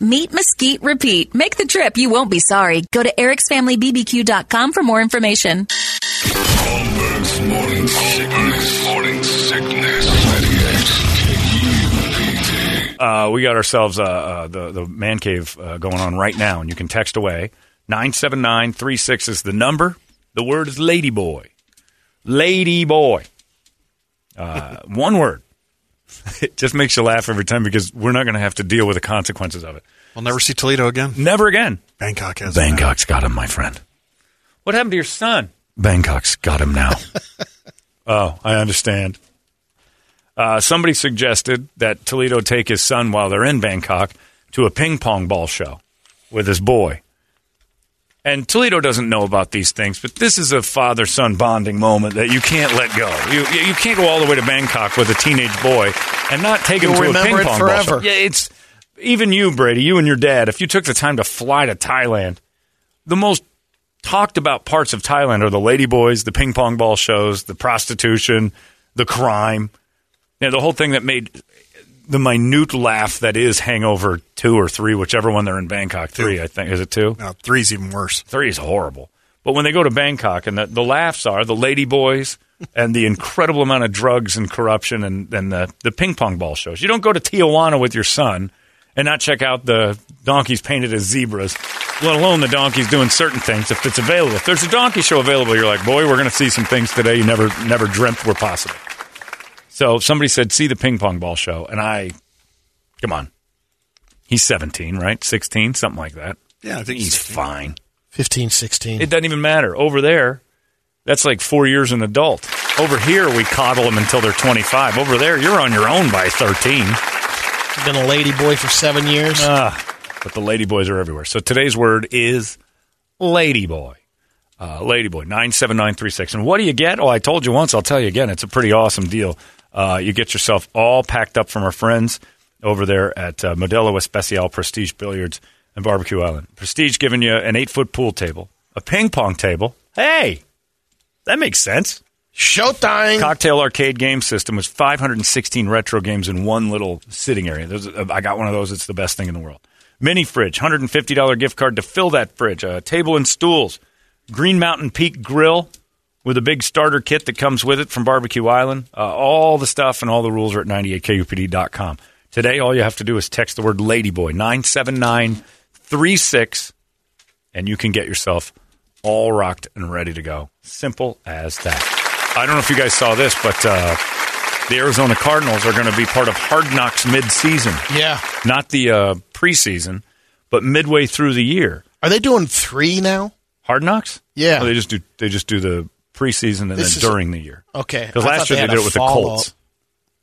Meat Mesquite Repeat. Make the trip. You won't be sorry. Go to ericsfamilybbq.com for more information. Holmberg's morning sickness. Morning sickness. Uh, we got ourselves uh, uh, the, the man cave uh, going on right now, and you can text away. 97936 is the number. The word is ladyboy. Ladyboy. Uh, one word. It just makes you laugh every time because we're not going to have to deal with the consequences of it. We'll never see Toledo again. Never again. Bangkok has. Bangkok's got him, my friend. What happened to your son? Bangkok's got him now. oh, I understand. Uh, somebody suggested that Toledo take his son while they're in Bangkok to a ping pong ball show with his boy. And Toledo doesn't know about these things, but this is a father son bonding moment that you can't let go. You, you can't go all the way to Bangkok with a teenage boy and not take him You'll to a ping it pong ball forever. Yeah, it's even you, Brady, you and your dad. If you took the time to fly to Thailand, the most talked about parts of Thailand are the ladyboys, the ping pong ball shows, the prostitution, the crime. You know, the whole thing that made the minute laugh that is Hangover 2 or 3, whichever one they're in Bangkok. 3, I think. Is it 2? No, three's even worse. Three is horrible. But when they go to Bangkok, and the, the laughs are the lady boys and the incredible amount of drugs and corruption and, and the, the ping pong ball shows. You don't go to Tijuana with your son and not check out the donkeys painted as zebras, let alone the donkeys doing certain things if it's available. If there's a donkey show available, you're like, boy, we're going to see some things today you never never dreamt were possible. So somebody said, see the ping pong ball show. And I, come on. He's 17, right? 16, something like that. Yeah, I think He's it's fine. 15, 16. It doesn't even matter. Over there, that's like four years an adult. Over here, we coddle them until they're 25. Over there, you're on your own by 13. Been a lady boy for seven years. Ah, but the ladyboys are everywhere. So today's word is ladyboy. Uh, ladyboy, 97936. And what do you get? Oh, I told you once, I'll tell you again. It's a pretty awesome deal. Uh, you get yourself all packed up from our friends over there at uh, Modelo Especial Prestige Billiards and Barbecue Island. Prestige giving you an eight foot pool table, a ping pong table. Hey, that makes sense. Showtime. Cocktail arcade game system with 516 retro games in one little sitting area. Those, uh, I got one of those. It's the best thing in the world. Mini fridge, $150 gift card to fill that fridge. A table and stools. Green Mountain Peak grill with a big starter kit that comes with it from Barbecue Island. Uh, all the stuff and all the rules are at 98kupd.com. Today, all you have to do is text the word Ladyboy 97936 and you can get yourself all rocked and ready to go. Simple as that. I don't know if you guys saw this, but uh, the Arizona Cardinals are going to be part of Hard Knocks mid-season, Yeah. not the uh, preseason, but midway through the year. Are they doing three now? Hard Knocks? Yeah. Or they just do they just do the preseason and This then during the year. Okay. Because last year they had did it with the. Colts.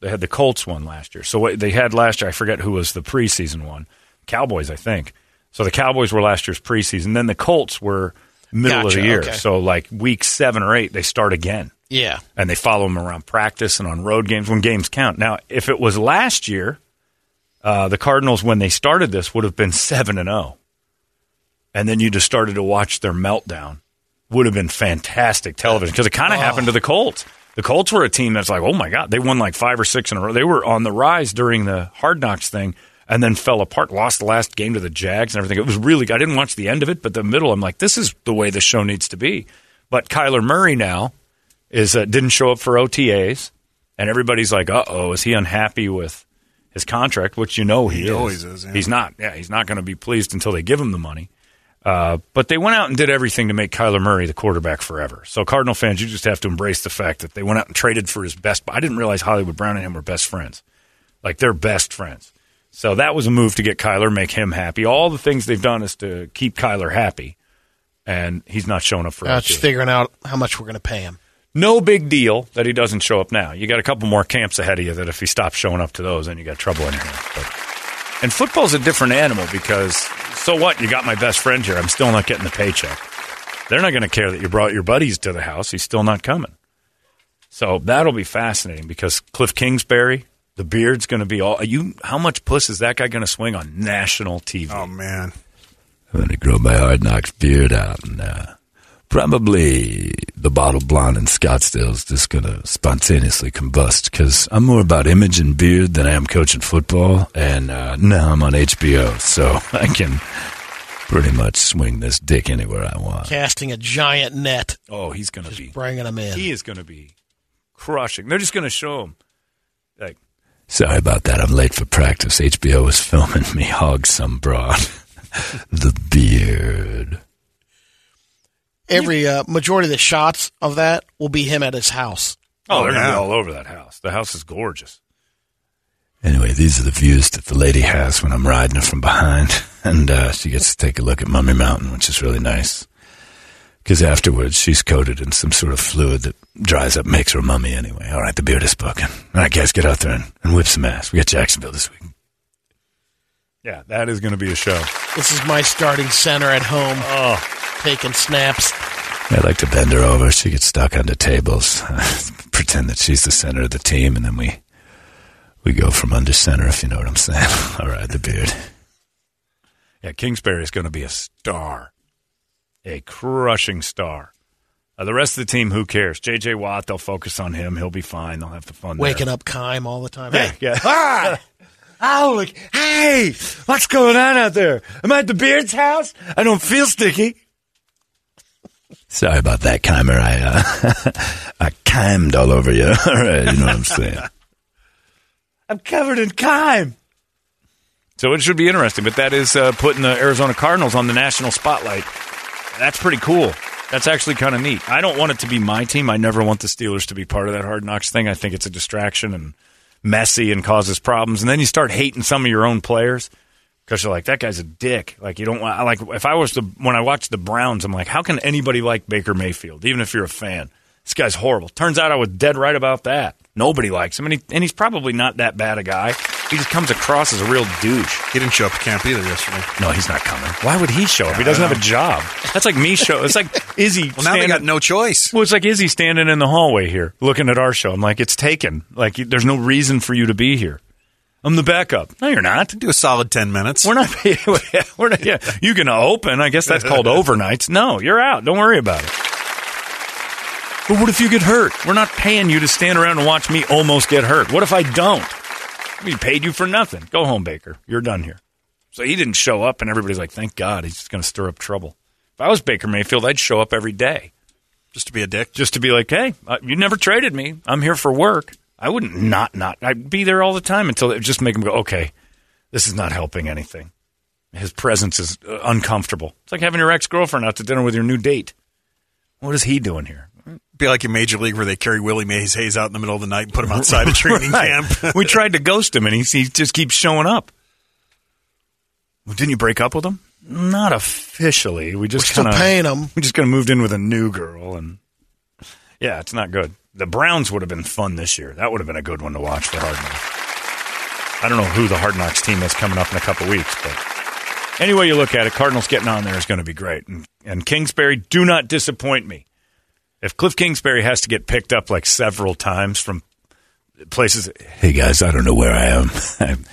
They had the Colts one last year. So what they had last year, I forget who was the preseason one. Cowboys, I think. So the Cowboys were last year's preseason. Then the Colts were middle of the year. okay. So like week seven or eight, they start again. Yeah. and they follow them around practice and on road games when games count. Now, if it was last year, uh, the Cardinals when they started this would have been seven and zero, and then you just started to watch their meltdown. Would have been fantastic television because it kind of happened to the Colts. The Colts were a team that's like, oh my god, they won like five or six in a row. They were on the rise during the Hard Knocks thing, and then fell apart. Lost the last game to the Jags and everything. It was really. I didn't watch the end of it, but the middle, I'm like, this is the way the show needs to be. But Kyler Murray now is uh, didn't show up for OTAs, and everybody's like, "Uh oh, is he unhappy with his contract?" Which you know he, He is. always is, yeah. He's not. Yeah, he's not going to be pleased until they give him the money. Uh, but they went out and did everything to make Kyler Murray the quarterback forever. So Cardinal fans, you just have to embrace the fact that they went out and traded for his best. I didn't realize Hollywood Brown and him were best friends, like they're best friends. So that was a move to get Kyler, make him happy. All the things they've done is to keep Kyler happy, and he's not showing up for Now us. just figuring out how much we're going to pay him. No big deal that he doesn't show up now. You got a couple more camps ahead of you that if he stops showing up to those, then you got trouble in your hands. And football's a different animal because so what? You got my best friend here. I'm still not getting the paycheck. They're not going to care that you brought your buddies to the house. He's still not coming. So that'll be fascinating because Cliff Kingsbury, the beard's going to be all you. How much puss is that guy going to swing on national TV? Oh man, I'm going to grow my hard knocks beard out, and uh, probably the bottle blonde in Scottsdale is just going to spontaneously combust because I'm more about image and beard than I am coaching football, and uh, now I'm on HBO, so I can pretty much swing this dick anywhere I want. Casting a giant net, Oh, he's going to be. bringing him in. He is going to be crushing. They're just going to show him. Like, sorry about that. I'm late for practice. HBO was filming me hog some broad. the beard. Every uh, majority of the shots of that will be him at his house. Oh, they're going to be all over that house. The house is gorgeous. Anyway, these are the views that the lady has when I'm riding her from behind. And uh, she gets to take a look at Mummy Mountain, which is really nice. Because afterwards, she's coated in some sort of fluid that dries up, makes her a mummy anyway. All right, the beard is spoken. All right, guys, get out there and, and whip some ass. We got Jacksonville this week. Yeah, that is going to be a show. This is my starting center at home, Oh, taking snaps. I like to bend her over. She gets stuck under tables, pretend that she's the center of the team, and then we we go from under center, if you know what I'm saying. All right, the beard. Yeah, Kingsbury is going to be a star, a crushing star. Uh, the rest of the team, who cares? J.J. Watt, they'll focus on him. He'll be fine. They'll have the fun. Waking there. up Keim all the time. Yeah, Hey, yeah. Hi. Oh, look. Hey, what's going on out there? Am I at the Beard's house? I don't feel sticky. Sorry about that, Keimer. I uh, I chimed all over you. All right, you know what I'm saying. I'm covered in chime. So it should be interesting, but that is uh, putting the Arizona Cardinals on the national spotlight. That's pretty cool. That's actually kind of neat. I don't want it to be my team. I never want the Steelers to be part of that hard knocks thing. I think it's a distraction and messy and causes problems. And then you start hating some of your own players because you're like, that guy's a dick. Like you don't want. Like if I was the when I watched the Browns, I'm like, how can anybody like Baker Mayfield, even if you're a fan? This guy's horrible. Turns out I was dead right about that. Nobody likes him, and, he, and he's probably not that bad a guy. He just comes across as a real douche. he didn't show up to camp either yesterday. No, he's not coming. Why would he show up? He doesn't have a job. That's like me show. It's like Izzy. Well, now they got no choice. well, it's like Izzy standing in the hallway here, looking at our show. I'm like, it's taken. Like, there's no reason for you to be here. I'm the backup. No, you're not. Do a solid ten minutes. We're not. We're not. Yeah, you can open. I guess that's called overnights. No, you're out. Don't worry about it. But what if you get hurt? We're not paying you to stand around and watch me almost get hurt. What if I don't? We paid you for nothing. Go home, Baker. You're done here. So he didn't show up, and everybody's like, "Thank God, he's just going to stir up trouble." If I was Baker Mayfield, I'd show up every day just to be a dick. just to be like, "Hey, uh, you never traded me. I'm here for work." I wouldn't not not. I'd be there all the time until it just make him go, "Okay, this is not helping anything." His presence is uh, uncomfortable. It's like having your ex girlfriend out to dinner with your new date. What is he doing here? Be like in Major League where they carry Willie Mays Hayes out in the middle of the night and put him outside a training Right. camp. we tried to ghost him, and he, he just keeps showing up. Well, didn't you break up with him? Not officially. We just still kinda, paying him. We just kind of moved in with a new girl, and yeah, it's not good. The Browns would have been fun this year. That would have been a good one to watch for Hard Knocks. I don't know who the Hard Knocks team is coming up in a couple weeks, but anyway you look at it, Cardinals getting on there is going to be great. And, and Kingsbury, do not disappoint me. If Cliff Kingsbury has to get picked up like several times from places. Hey guys, I don't know where I am. I'm,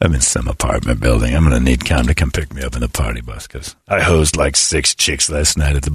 I'm in some apartment building. I'm going to need Cam to come pick me up in the party bus because I hosed like six chicks last night at the